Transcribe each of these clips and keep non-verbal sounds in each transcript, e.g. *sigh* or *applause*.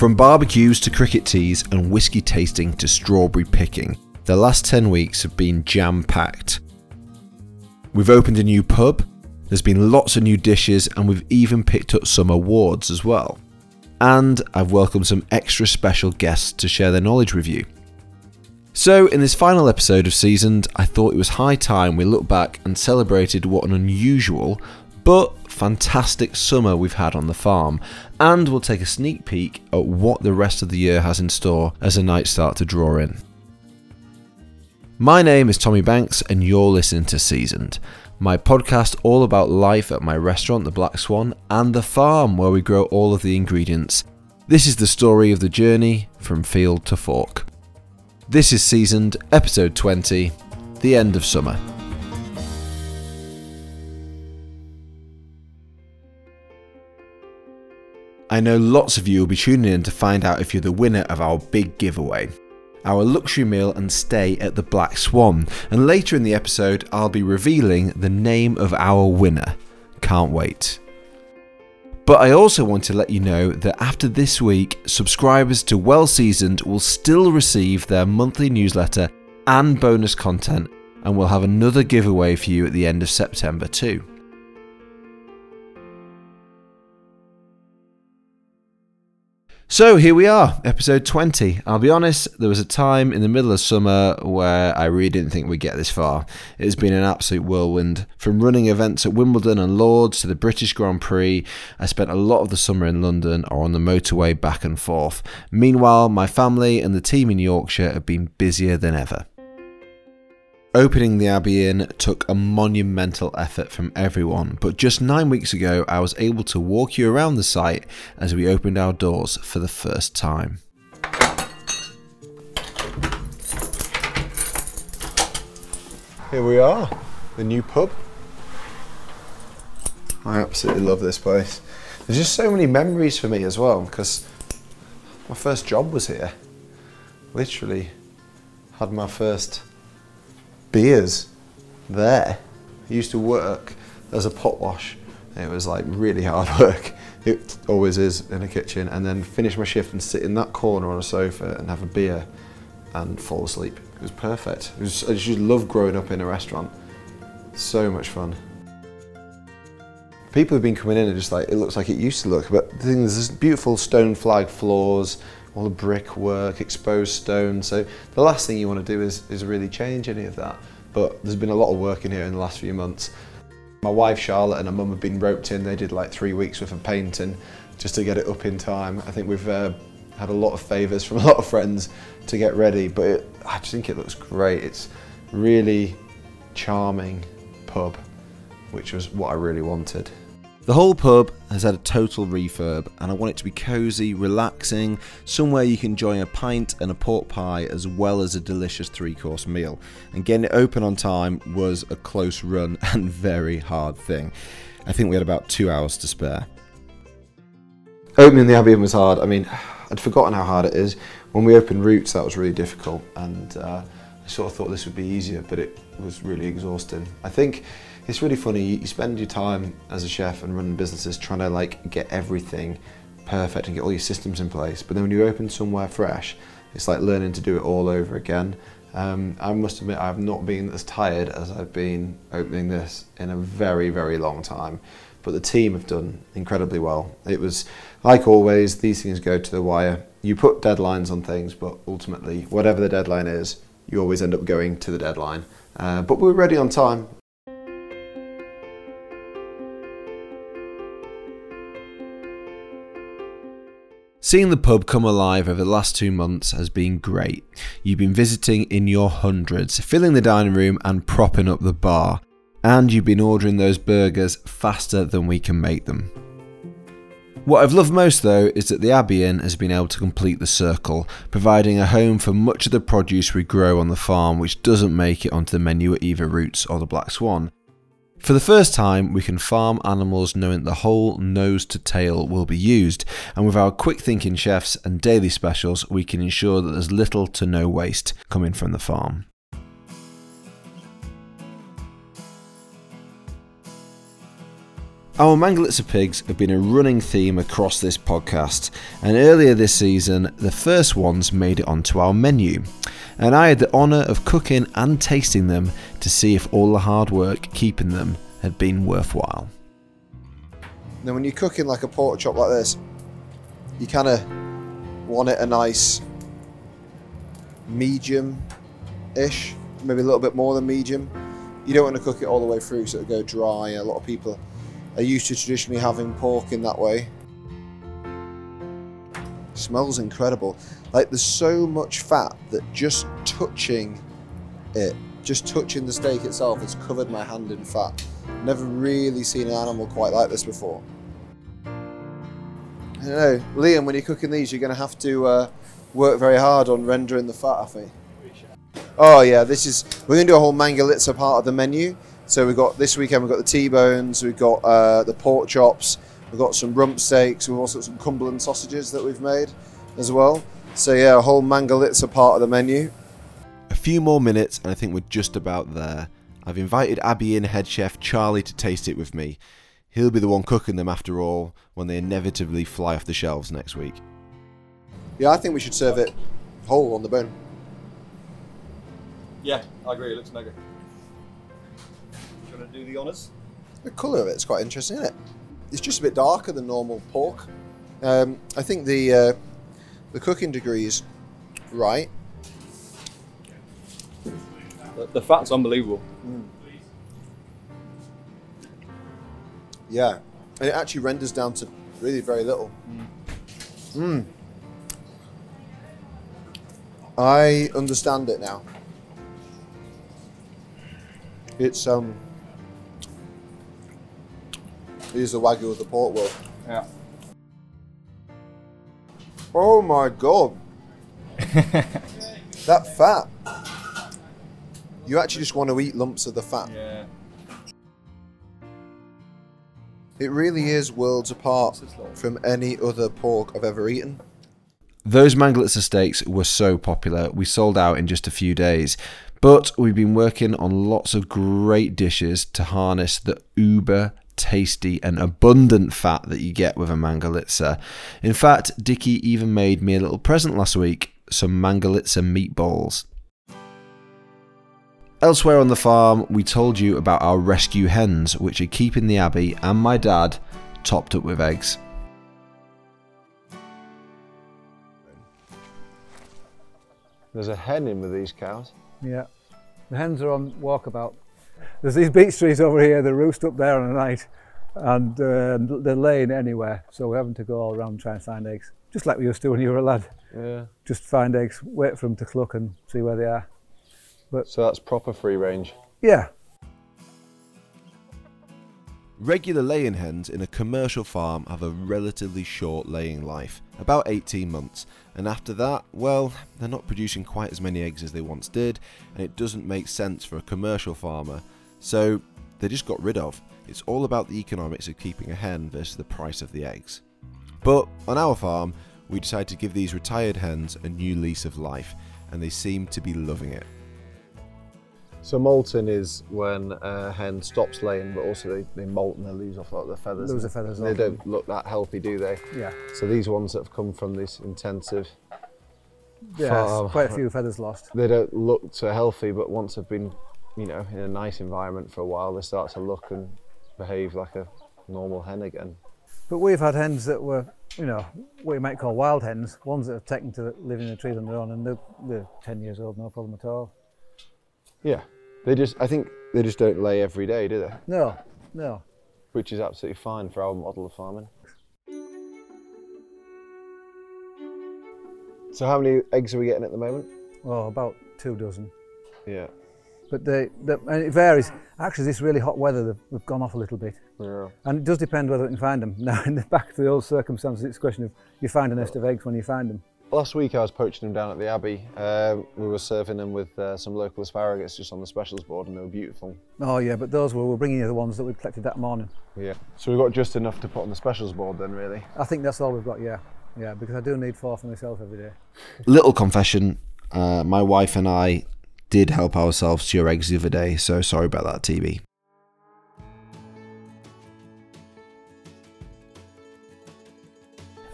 From barbecues to cricket teas and whiskey tasting to strawberry picking, the last 10 weeks have been jam packed. We've opened a new pub, there's been lots of new dishes, and we've even picked up some awards as well. And I've welcomed some extra special guests to share their knowledge with you. So, in this final episode of Seasoned, I thought it was high time we looked back and celebrated what an unusual but fantastic summer we've had on the farm, and we'll take a sneak peek at what the rest of the year has in store as the nights start to draw in. My name is Tommy Banks, and you're listening to Seasoned, my podcast all about life at my restaurant, The Black Swan, and the farm where we grow all of the ingredients. This is the story of the journey from field to fork. This is Seasoned, episode 20 The End of Summer. I know lots of you will be tuning in to find out if you're the winner of our big giveaway. Our luxury meal and stay at the Black Swan, and later in the episode, I'll be revealing the name of our winner. Can't wait. But I also want to let you know that after this week, subscribers to Well Seasoned will still receive their monthly newsletter and bonus content, and we'll have another giveaway for you at the end of September too. So here we are, episode 20. I'll be honest, there was a time in the middle of summer where I really didn't think we'd get this far. It has been an absolute whirlwind. From running events at Wimbledon and Lords to the British Grand Prix, I spent a lot of the summer in London or on the motorway back and forth. Meanwhile, my family and the team in Yorkshire have been busier than ever. Opening the Abbey Inn took a monumental effort from everyone, but just nine weeks ago, I was able to walk you around the site as we opened our doors for the first time. Here we are, the new pub. I absolutely love this place. There's just so many memories for me as well because my first job was here. Literally had my first beers there. I used to work as a pot wash. It was like really hard *laughs* work. It always is in a kitchen. And then finish my shift and sit in that corner on a sofa and have a beer and fall asleep. It was perfect. It was, I just loved growing up in a restaurant. So much fun. People have been coming in and just like, it looks like it used to look. But the thing is, there's beautiful stone flag floors, all the brickwork, exposed stone. So the last thing you want to do is, is really change any of that. But there's been a lot of work in here in the last few months. My wife Charlotte and her mum have been roped in. They did like three weeks worth of painting just to get it up in time. I think we've uh, had a lot of favours from a lot of friends to get ready, but it, I just think it looks great. It's really charming pub, which was what I really wanted. The whole pub has had a total refurb, and I want it to be cosy, relaxing, somewhere you can enjoy a pint and a pork pie as well as a delicious three course meal. And getting it open on time was a close run *laughs* and very hard thing. I think we had about two hours to spare. Opening the Abbey was hard. I mean, I'd forgotten how hard it is. When we opened Roots, that was really difficult, and uh, I sort of thought this would be easier, but it was really exhausting. I think it's really funny. You spend your time as a chef and running businesses trying to like get everything perfect and get all your systems in place. But then when you open somewhere fresh, it's like learning to do it all over again. Um, I must admit, I've not been as tired as I've been opening this in a very, very long time. But the team have done incredibly well. It was, like always, these things go to the wire. You put deadlines on things, but ultimately, whatever the deadline is, you always end up going to the deadline. Uh, but we were ready on time. Seeing the pub come alive over the last two months has been great. You've been visiting in your hundreds, filling the dining room and propping up the bar. And you've been ordering those burgers faster than we can make them. What I've loved most though is that the Abbey Inn has been able to complete the circle, providing a home for much of the produce we grow on the farm which doesn't make it onto the menu at either Roots or the Black Swan. For the first time, we can farm animals knowing the whole nose to tail will be used, and with our quick thinking chefs and daily specials, we can ensure that there's little to no waste coming from the farm. Our Mangalitsa pigs have been a running theme across this podcast, and earlier this season, the first ones made it onto our menu. And I had the honour of cooking and tasting them to see if all the hard work keeping them had been worthwhile. Now, when you're cooking like a pork chop like this, you kind of want it a nice medium-ish, maybe a little bit more than medium. You don't want to cook it all the way through so it'll go dry. A lot of people are used to traditionally having pork in that way. Smells incredible. Like there's so much fat that just touching it, just touching the steak itself, has covered my hand in fat. Never really seen an animal quite like this before. I don't know, Liam, when you're cooking these, you're going to have to uh, work very hard on rendering the fat, I think. Oh yeah, this is we're going to do a whole mangalitsa part of the menu. So we've got this weekend we've got the T-bones, we've got uh, the pork chops, we've got some rump steaks, we've also got some Cumberland sausages that we've made as well. So yeah, a whole mangalitsa part of the menu. A few more minutes, and I think we're just about there. I've invited Abbey Inn head chef Charlie to taste it with me. He'll be the one cooking them after all when they inevitably fly off the shelves next week. Yeah, I think we should serve it whole on the bone. Yeah, I agree. It looks mega. Do you want to do the honours? The colour of it's quite interesting, isn't it? It's just a bit darker than normal pork. Um, I think the uh, the cooking degree is right. The, the fat's unbelievable. Yeah, and it actually renders down to really very little. Mm. I understand it now. It's um, it is the wagyu of the pork world. Yeah. Oh my god, *laughs* that fat! You actually just want to eat lumps of the fat. Yeah. It really is worlds apart from any other pork I've ever eaten. Those Mangalitsa steaks were so popular, we sold out in just a few days. But we've been working on lots of great dishes to harness the uber tasty and abundant fat that you get with a Mangalitsa. In fact, Dickie even made me a little present last week some Mangalitsa meatballs. Elsewhere on the farm, we told you about our rescue hens, which are keeping the Abbey and my dad topped up with eggs. There's a hen in with these cows. Yeah. The hens are on walkabout. There's these beech trees over here, they roost up there on the night and uh, they're laying anywhere. So we're having to go all around trying to find eggs. Just like we used to when you were a lad. Yeah. Just find eggs, wait for them to cluck and see where they are. But So that's proper free range. Yeah. Regular laying hens in a commercial farm have a relatively short laying life, about 18 months, and after that, well, they're not producing quite as many eggs as they once did, and it doesn't make sense for a commercial farmer, so they just got rid of. It's all about the economics of keeping a hen versus the price of the eggs. But on our farm, we decided to give these retired hens a new lease of life, and they seem to be loving it. So molting is when a hen stops laying, but also they, they molt and they lose off like the feathers. Lose the feathers And they don't look that healthy, do they? Yeah. So these ones that have come from this intensive, Yeah. Farm. Quite a few feathers lost. they don't look so healthy, but once they've been, you know, in a nice environment for a while, they start to look and behave like a normal hen again. But we've had hens that were, you know, what you might call wild hens, ones that have taken to living in the trees on their own and they're, they're 10 years old, no problem at all. Yeah. They just, I think they just don't lay every day, do they? No, no. Which is absolutely fine for our model of farming. So how many eggs are we getting at the moment? Oh, about two dozen. Yeah. But they, they and it varies. Actually, this really hot weather, they've, they've gone off a little bit. Yeah. And it does depend whether we can find them. *laughs* Now, in the back to the old circumstances, it's a question of you find a nest of eggs when you find them. Last week I was poaching them down at the Abbey. Um, we were serving them with uh, some local asparagus just on the specials board and they were beautiful. Oh, yeah, but those were, we're bringing you the ones that we collected that morning. Yeah. So we've got just enough to put on the specials board then really. I think that's all we've got, yeah. Yeah, because I do need four for myself every day. Little confession uh, my wife and I did help ourselves to your eggs the other day, so sorry about that, TB.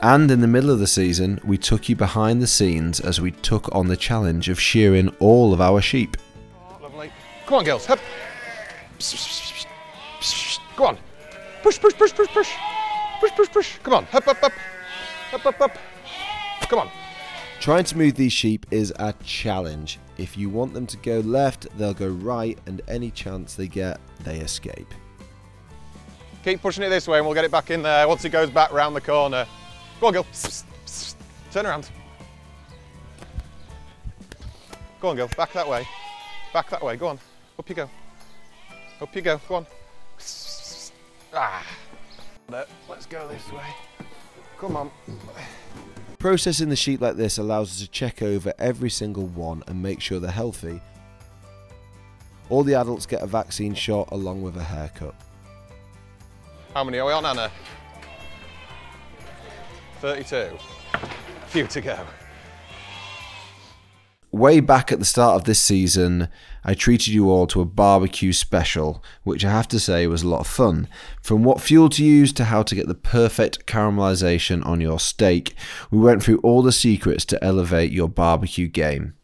And in the middle of the season, we took you behind the scenes as we took on the challenge of shearing all of our sheep. Lovely. Come on, girls. Hup. Go on. Push, push, push, push, push. Push, push, push. Come on. Hup, up, up. Up, up, up. Come on. Trying to move these sheep is a challenge. If you want them to go left, they'll go right, and any chance they get, they escape. Keep pushing it this way and we'll get it back in there once it goes back round the corner. Go on, girl. Turn around. Go on, girl. Back that way. Back that way. Go on. Up you go. Up you go. Go on. Ah. Let's go this way. Come on. Processing the sheep like this allows us to check over every single one and make sure they're healthy. All the adults get a vaccine shot along with a haircut. How many are we on, Anna? 32. Few to go. Way back at the start of this season, I treated you all to a barbecue special, which I have to say was a lot of fun. From what fuel to use to how to get the perfect caramelization on your steak, we went through all the secrets to elevate your barbecue game.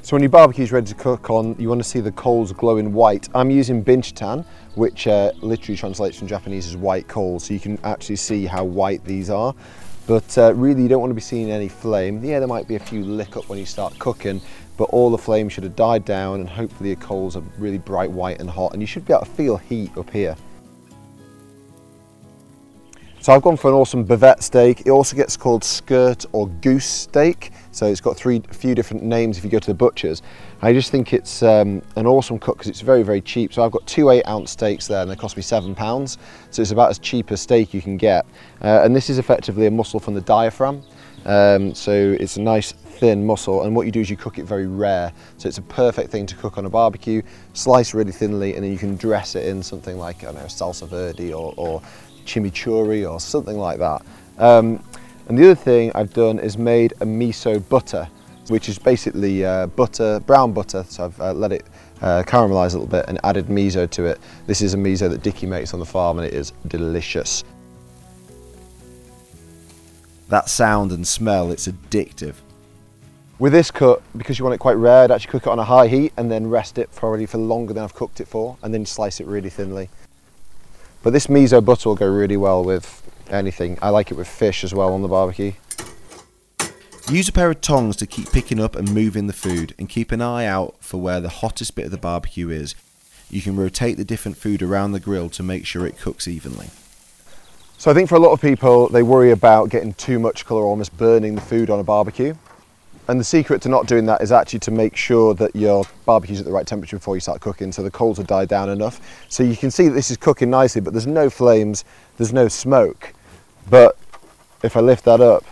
So when your barbecue's ready to cook on, you want to see the coals glowing white. I'm using Binchotan, which uh, literally translates from Japanese as white coals, so you can actually see how white these are. But uh, really you don't want to be seeing any flame. Yeah, there might be a few lick up when you start cooking, but all the flame should have died down and hopefully your coals are really bright white and hot and you should be able to feel heat up here. So I've gone for an awesome bavette steak. It also gets called skirt or goose steak. So it's got three, a few different names if you go to the butchers. I just think it's um, an awesome cut because it's very, very cheap. So I've got two eight ounce steaks there and they cost me seven pounds. So it's about as cheap a steak you can get. Uh, and this is effectively a muscle from the diaphragm. Um, so it's a nice thin muscle and what you do is you cook it very rare. So it's a perfect thing to cook on a barbecue, slice really thinly and then you can dress it in something like, I don't know, salsa verde or, or chimichurri or something like that. Um, and the other thing I've done is made a miso butter, which is basically uh, butter, brown butter. So I've uh, let it uh, caramelize a little bit and added miso to it. This is a miso that Dickie makes on the farm and it is delicious. That sound and smell, it's addictive. With this cut, because you want it quite rare, I'd actually cook it on a high heat and then rest it probably for longer than I've cooked it for and then slice it really thinly. But this miso butter will go really well with anything. I like it with fish as well on the barbecue. Use a pair of tongs to keep picking up and moving the food and keep an eye out for where the hottest bit of the barbecue is. You can rotate the different food around the grill to make sure it cooks evenly. So I think for a lot of people, they worry about getting too much colour, almost burning the food on a barbecue. And the secret to not doing that is actually to make sure that your barbecue's at the right temperature before you start cooking, so the coals have died down enough. So you can see that this is cooking nicely, but there's no flames, there's no smoke. But if I lift that up,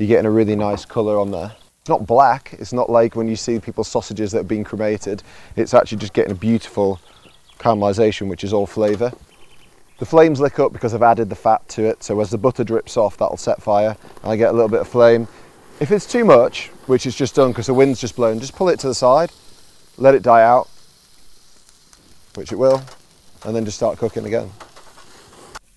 you're getting a really nice colour on there. It's not black, it's not like when you see people's sausages that have been cremated. It's actually just getting a beautiful caramelisation, which is all flavour. The flames lick up because I've added the fat to it, so as the butter drips off, that'll set fire, and I get a little bit of flame. If it's too much, which is just done because the wind's just blown, just pull it to the side, let it die out, which it will, and then just start cooking again.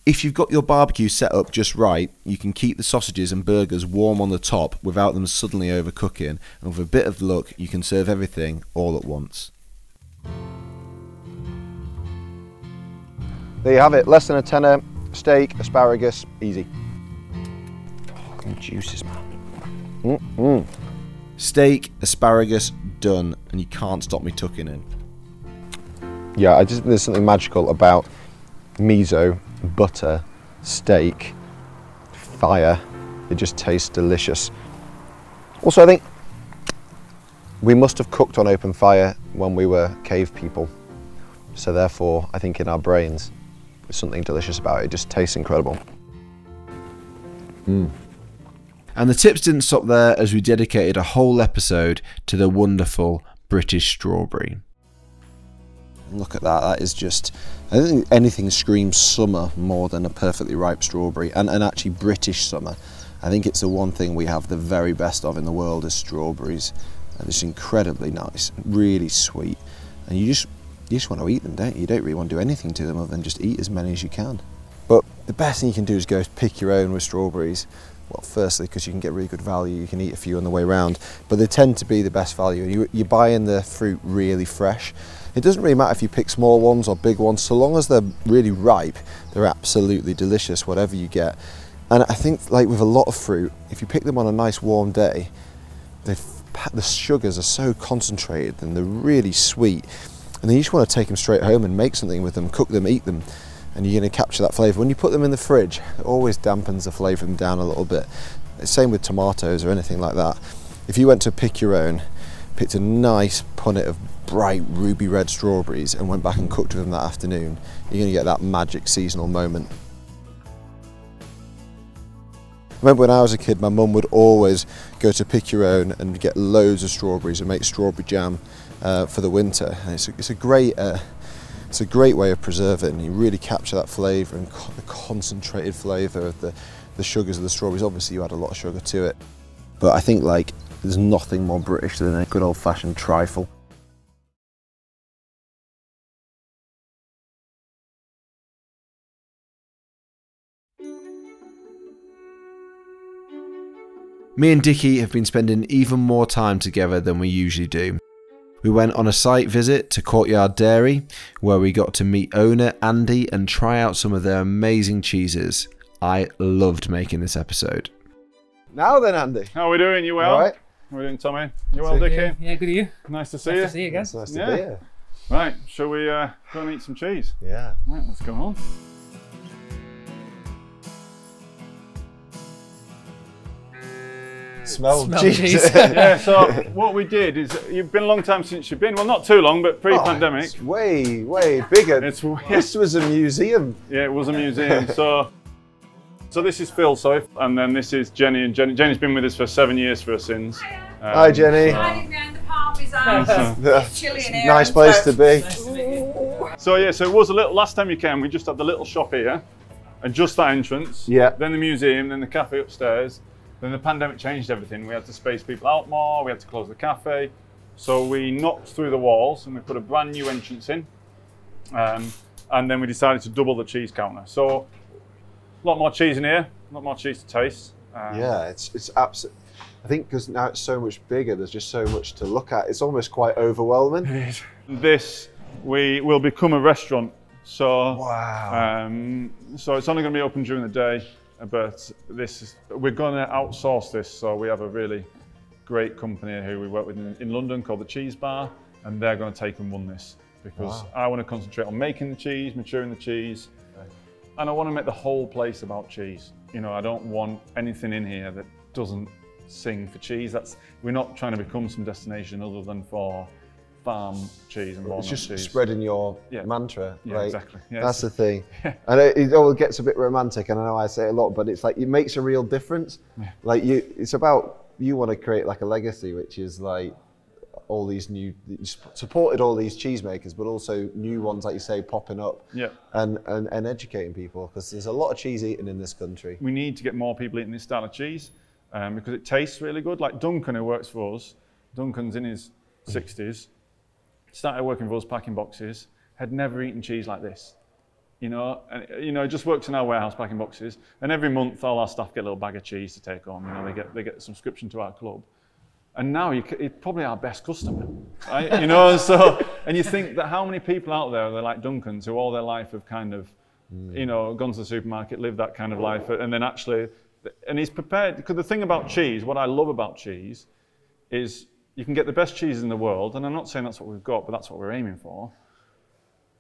If you've got your barbecue set up just right, you can keep the sausages and burgers warm on the top without them suddenly overcooking, and with a bit of luck, you can serve everything all at once. There you have it, less than a tenner, steak, asparagus, easy. Oh, juices, man. Mm-mm. Steak, asparagus, done, and you can't stop me tucking in. Yeah, I just there's something magical about miso, butter, steak, fire. It just tastes delicious. Also, I think we must have cooked on open fire when we were cave people. So therefore, I think in our brains, there's something delicious about it. It just tastes incredible. Hmm. And the tips didn't stop there as we dedicated a whole episode to the wonderful British strawberry. Look at that. That is just. I don't think anything screams summer more than a perfectly ripe strawberry, and, and actually British summer. I think it's the one thing we have the very best of in the world is strawberries. And it's incredibly nice, really sweet, and you just you just want to eat them, don't you? You don't really want to do anything to them other than just eat as many as you can. But the best thing you can do is go pick your own with strawberries. Well, firstly, because you can get really good value, you can eat a few on the way round, but they tend to be the best value. You, you're buying the fruit really fresh. It doesn't really matter if you pick small ones or big ones, so long as they're really ripe, they're absolutely delicious, whatever you get. And I think, like with a lot of fruit, if you pick them on a nice warm day, the sugars are so concentrated and they're really sweet. And then you just want to take them straight home and make something with them, cook them, eat them, and you're going to capture that flavour. When you put them in the fridge, it always dampens the flavour down a little bit. Same with tomatoes or anything like that. If you went to pick your own, picked a nice punnet of bright ruby red strawberries and went back and cooked with them that afternoon, you're going to get that magic seasonal moment. I remember when I was a kid, my mum would always go to pick your own and get loads of strawberries and make strawberry jam uh, for the winter. And it's a, it's a great, uh, it's a great way of preserving. You really capture that flavour and co- the concentrated flavour of the, the sugars of the strawberries. Obviously, you add a lot of sugar to it, but I think like there's nothing more British than a good old-fashioned trifle. Me and Dickie have been spending even more time together than we usually do. We went on a site visit to Courtyard Dairy, where we got to meet owner Andy and try out some of their amazing cheeses. I loved making this episode. Now then, Andy. How are we doing? You well? All right. How are we doing, Tommy? You well, Dickie? Yeah, yeah, good to you. Nice to see Nice you. Nice to see you again. It's nice to Yeah. be here. Right, shall we uh, go and eat some cheese? Yeah. Right, let's go on. Smell, Smell cheese. cheese. *laughs* yeah, so what we did is, you've been a long time since you've been, well, not too long, but pre Oh, pandemic. it's way, way bigger. It's, this was a museum. Yeah, it was a museum. so, so this is Phil, sorry, and then this is Jenny. And Jenny, Jenny's been with us for seven years for us since. Um, Hi, Jenny. Hiding behind the parmesan. Yeah. It's chilly in here. Nice place to be. Nice to meet you. So yeah, so it was a little. Last time you came, we just had the little shop here, and just that entrance. Yeah. Then the museum, then the cafe upstairs. Then the pandemic changed everything. We had to space people out more. We had to close the cafe. So we knocked through the walls and we put a brand new entrance in. Um, and then we decided to double the cheese counter. So a lot more cheese in here, a lot more cheese to taste. Um, Yeah, it's it's absolutely. I think because now it's so much bigger, there's just so much to look at. It's almost quite overwhelming. This we will become a restaurant. So Wow. Um, so it's only going to be open during the day, but this is, we're going to outsource this. So we have a really great company who we work with in, in London called the Cheese Bar, and they're going to take and run this because Wow. I want to concentrate on making the cheese, maturing the cheese, and I want to make the whole place about cheese. You know, I don't want anything in here that doesn't sing for cheese. That's we're not trying to become some destination other than for farm cheese and it's just cheese. spreading your Yeah. mantra. Yeah, exactly. Yeah, That's the thing. *laughs* And it, it all gets a bit romantic, and I know I say it a lot, but it's like it makes a real difference. Like you, it's about you want to create like a legacy, which is like all these new you supported all these cheesemakers, but also new ones, like you say, popping up. Yeah. And and, and educating people because there's a lot of cheese eaten in this country. we need to get more people eating this style of cheese um, because it tastes really good. Like Duncan, who works for us, Duncan's in his 60s, started working for us packing boxes, had never eaten cheese like this. You know, and, you know, just works in our warehouse packing boxes, and every month all our staff get a little bag of cheese to take home. You know, they get they get a subscription to our club, and now you, c- he's probably our best customer, right? You know, *laughs* so and you think that how many people out there they're like Duncan's who all their life have kind of, mm. you know, gone to the supermarket, lived that kind of life, and then actually, and he's prepared. Because the thing about cheese, what I love about cheese, is you can get the best cheese in the world, and I'm not saying that's what we've got, but that's what we're aiming for.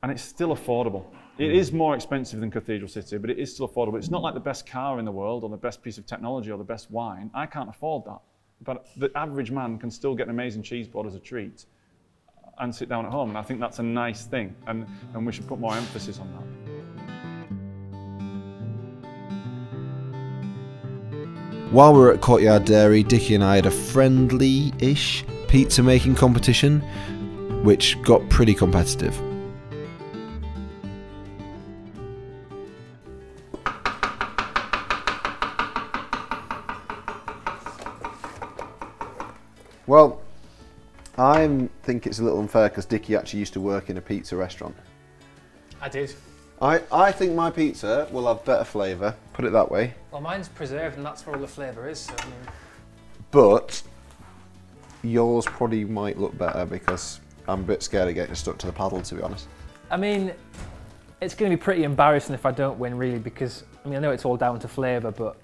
And it's still affordable. It hmm. is more expensive than Cathedral City, but it is still affordable. It's not like the best car in the world or the best piece of technology or the best wine. I can't afford that. But the average man can still get an amazing cheese board as a treat and sit down at home. And I think that's a nice thing. And, and we should put more emphasis on that. While we were at Courtyard Dairy, Dickie and I had a friendly ish pizza making competition, which got pretty competitive. Well, I think it's a little unfair because Dickie actually used to work in a pizza restaurant. I did. I, I think my pizza will have better flavour, put it that way. Well, mine's preserved, and that's where all the flavour is. So, I mean, But yours probably might look better because I'm a bit scared of getting stuck to the paddle, to be honest. I mean, it's going to be pretty embarrassing if I don't win, really, because I mean, I know it's all down to flavour, but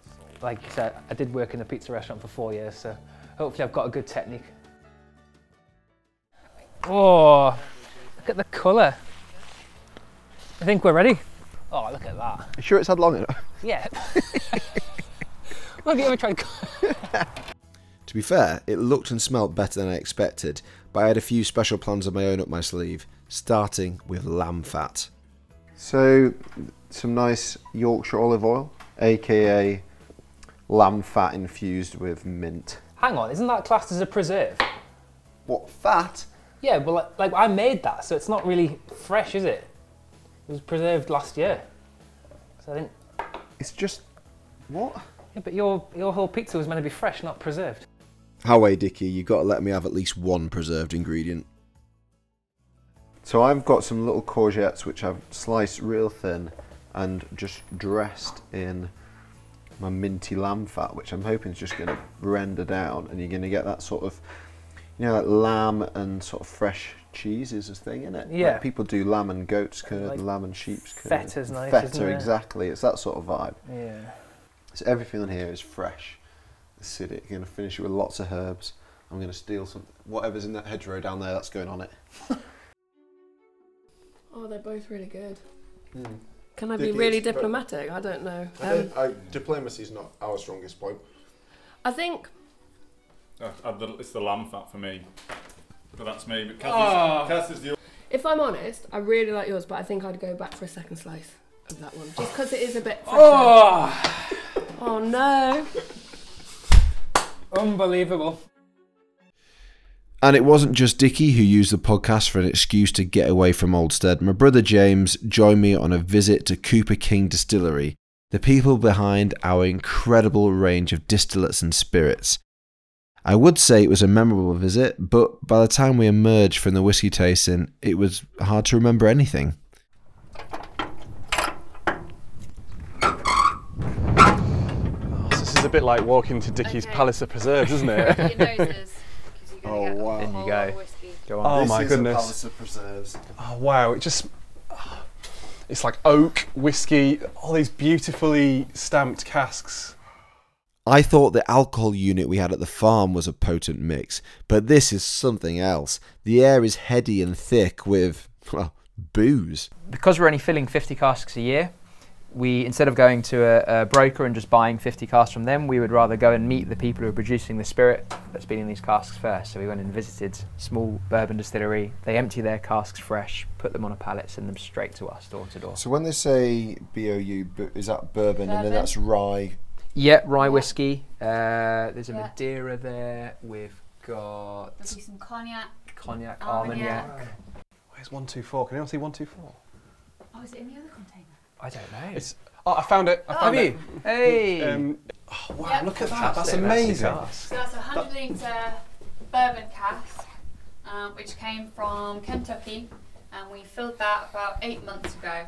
like you said, I did work in a pizza restaurant for four years, so hopefully I've got a good technique. Oh, look at the colour. I think we're ready. Oh, look at that. You sure it's had long enough? Yeah. well, have you ever tried? *laughs* To be fair, it looked and smelt better than I expected, but I had a few special plans of my own up my sleeve, starting with lamb fat. So, some nice Yorkshire olive oil, aka lamb fat infused with mint. Hang on, isn't that classed as a preserve? What, fat? Yeah, well, like, like I made that, so it's not really fresh, is it? It was preserved last year. So I think, It's just. What? yeah, but your your whole pizza was meant to be fresh, not preserved. How Dickie, you got to let me have at least one preserved ingredient. So, I've got some little courgettes which I've sliced real thin and just dressed in my minty lamb fat, which I'm hoping is just going to render down, and you're going to get that sort of, you know, like lamb and sort of fresh cheese is a thing, isn't it? Yeah. Like people do lamb and goat's curd, Like lamb and sheep's curd. feta's nice, Feta, isn't it? exactly. It's that sort of vibe. Yeah. So everything on here is fresh, acidic. I'm going to finish it with lots of herbs. I'm going to steal some whatever's in that hedgerow down there. That's going on it. *laughs* Oh, they're both really good. Hmm. Can I be really diplomatic? I don't know. Um, diplomacy is not our strongest point. I think Uh, uh, the- it's the lamb fat for me. But that's me. But Cass, Oh. is, ah. Cass is the if I'm honest, I really like yours, but I think I'd go back for a second slice of that one, just because it is a bit ah. fresher. Oh, Oh no! unbelievable. And it wasn't just Dickie who used the podcast for an excuse to get away from Oldstead. My brother James joined me on a visit to Cooper King Distillery, the people behind our incredible range of distillates and spirits. I would say it was a memorable visit, but by the time we emerged from the whiskey tasting, it was hard to remember anything. Oh, so this is a bit like walking to Dickie's Okay. Palace of Preserves, isn't it? *laughs* Your noses. 'cause you're Oh, gonna get a wow. whole There you go. lot of whiskey. Go Oh This my is a goodness. palace of preserves. Oh wow! It just. It's like oak, whiskey, all these beautifully stamped casks. I thought the alcohol unit we had at the farm was a potent mix, but this is something else. The air is heady and thick with, well, booze. because we're only filling 50 casks a year, we instead of going to a, a broker and just buying 50 casks from them, we would rather go and meet the people who are producing the spirit that's been in these casks first. So we went and visited small bourbon distillery. They empty their casks fresh, put them on a pallet, send them straight to us, door to door. So when they say BOU, is that bourbon, and then that's rye? Yeah, rye Yeah. whiskey. Uh, there's a Yeah. Madeira there. We've got There'll be some cognac. cognac, Armagnac. armagnac. Where's one two four? Can anyone see one two four? Oh, is it in the other container? I don't know. It's. Oh, I found it. I Oh, found have it. you? Hey. Um, oh wow! Yep. Look at that. That's Fantastic, amazing. cask. So that's a 100 litre bourbon cask, um, which came from Kentucky, and we filled that about eight months ago.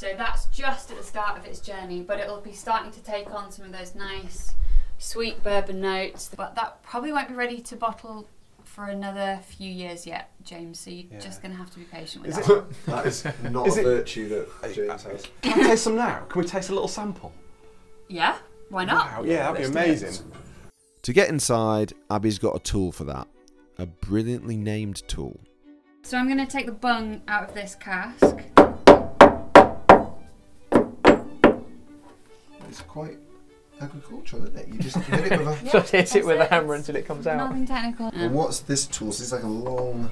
So that's just at the start of its journey, but it'll be starting to take on some of those nice, sweet bourbon notes. But that probably won't be ready to bottle for another few years yet, James. So you're Yeah. just going to have to be patient with Is that. it? That *laughs* is not Is a it- virtue that James has. Can I taste some now? Can we taste a little sample? Yeah, why not? Wow! Yeah, that'd be Let's do it. amazing. To get inside, Abbie's got a tool for that. A brilliantly named tool. So I'm going to take the bung out of this cask. It's quite agricultural, isn't it? You just hit it with a. *laughs* Just hit it with a hammer until it comes out. Nothing technical. Well, um, what's this tool? So it's like a long.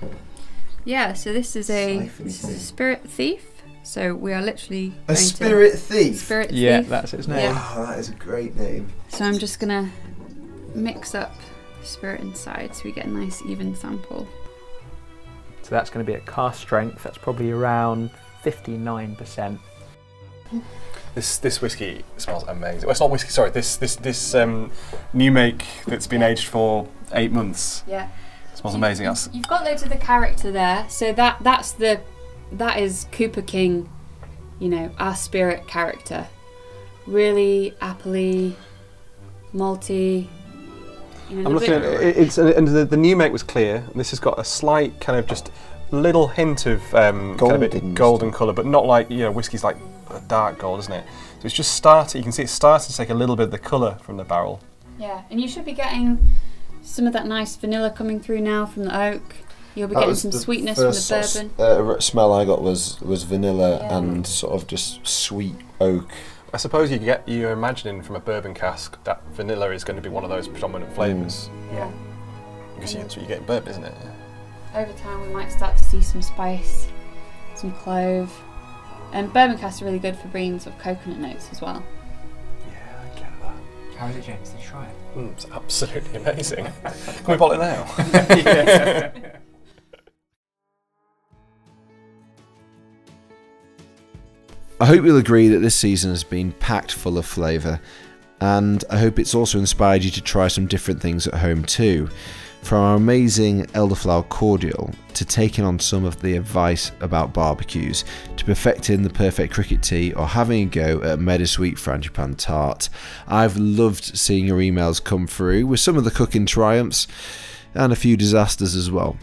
Yeah, so this is a Siphon this is a thing. spirit thief. So we are literally A going to- spirit thief. spirit Yeah, thief. that's its name. Yeah. Wow, that is a great name. So I'm just gonna mix up spirit inside so we get a nice even sample. So that's going to be at cask strength. That's probably around 59%. This this whiskey smells amazing. Well, it's not whiskey. Sorry, this this this um, new make that's been aged for eight months Yeah. smells amazing. That's You've got loads of the character there. So that that's the that is Cooper King you know, our spirit character. Really appley, malty. You know, I'm looking at it's and the, the new make was clear. And this has got a slight kind of just little hint of um, kind of a Golden golden colour, but not like you know whiskey's like a dark gold, isn't it? So it's just starting. You can see it's starting to take a little bit of the colour from the barrel. Yeah, and you should be getting some of that nice vanilla coming through now from the oak. You'll be That getting was some the sweetness from the first sort bourbon. of, uh, smell I got was was vanilla Yeah. and sort of just sweet oak. I suppose you get you're imagining from a bourbon cask that vanilla is going to be one of those predominant flavours Yeah. because you, that's what you get in bourbon, isn't it? Over time, we might start to see some spice, some clove. And bourbon casks are really good for bringing sort of coconut notes as well. Yeah, I get that. How is it, James? Did you try it? Mm, it's absolutely amazing. *laughs* Can we bottle it now? *laughs* I hope you'll agree that this season has been packed full of flavour, and I hope it's also inspired you to try some different things at home too. From our amazing elderflower cordial to taking on some of the advice about barbecues, to perfecting the perfect cricket tea or having a go at Meadowsweet frangipane tart. I've loved seeing your emails come through with some of the cooking triumphs and a few disasters as well.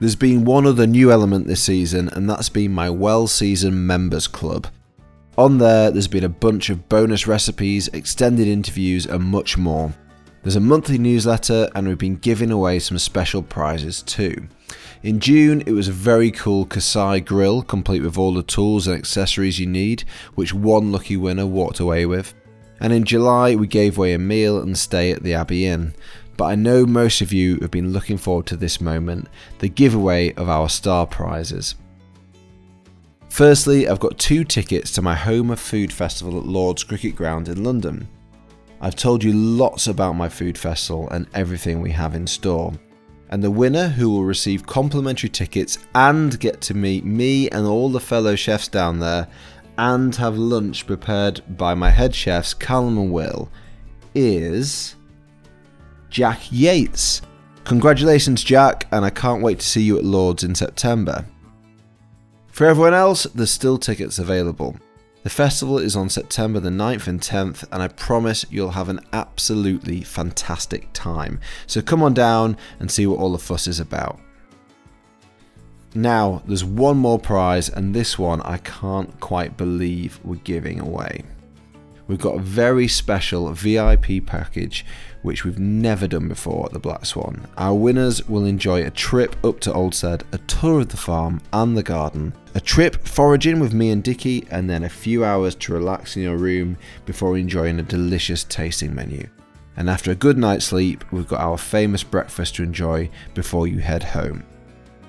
There's been one other new element this season, and that's been my Well Seasoned Members Club. On there, there's been a bunch of bonus recipes, extended interviews, and much more. There's a monthly newsletter, and we've been giving away some special prizes too. In June, it was a very cool Kasai grill, complete with all the tools and accessories you need, which one lucky winner walked away with. And in July, we gave away a meal and stay at the Abbey Inn. But I know most of you have been looking forward to this moment the giveaway of our star prizes. Firstly, I've got two tickets to my Home of Food Festival at Lord's Cricket Ground in London. I've told you lots about my food festival and everything we have in store. And the winner who will receive complimentary tickets and get to meet me and all the fellow chefs down there and have lunch prepared by my head chefs Callum and Will is Jack Yates. Congratulations, Jack, and I can't wait to see you at Lord's in September. For everyone else, there's still tickets available. The festival is on September the 9th and 10th, and I promise you'll have an absolutely fantastic time. So come on down and see what all the fuss is about. Now, there's one more prize, and this one I can't quite believe we're giving away. We've got a very special VIP package which we've never done before at the Black Swan. Our winners will enjoy a trip up to Oldstead, a tour of the farm and the garden, a trip foraging with me and Dickie, and then a few hours to relax in your room before enjoying a delicious tasting menu. And after a good night's sleep, we've got our famous breakfast to enjoy before you head home.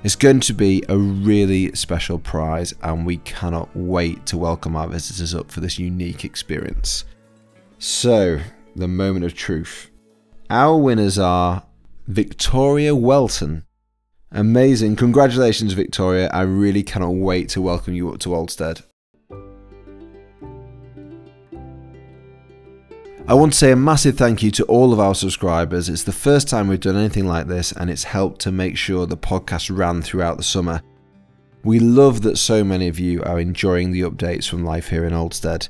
It's going to be a really special prize, and we cannot wait to welcome our visitors up for this unique experience. So, the moment of truth. Our winners are Victoria Welton. Amazing. Congratulations, Victoria. I really cannot wait to welcome you up to Oldstead. I want to say a massive thank you to all of our subscribers. It's the first time we've done anything like this, and it's helped to make sure the podcast ran throughout the summer. We love that so many of you are enjoying the updates from life here in Oldstead.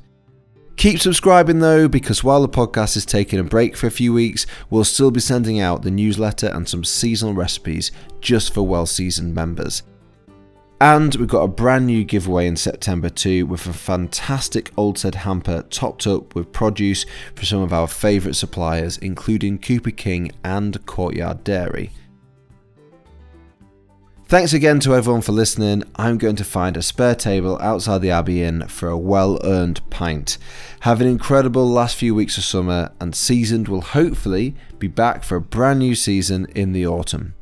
Keep subscribing though, because while the podcast is taking a break for a few weeks, we'll still be sending out the newsletter and some seasonal recipes just for well seasoned members. And we've got a brand new giveaway in September too, with a fantastic Oldstead hamper topped up with produce from some of our favourite suppliers, including Cooper King and Courtyard Dairy. Thanks again to everyone for listening. I'm going to find a spare table outside the Abbey Inn for a well earned pint. Have an incredible last few weeks of summer, and Seasoned will hopefully be back for a brand new season in the autumn.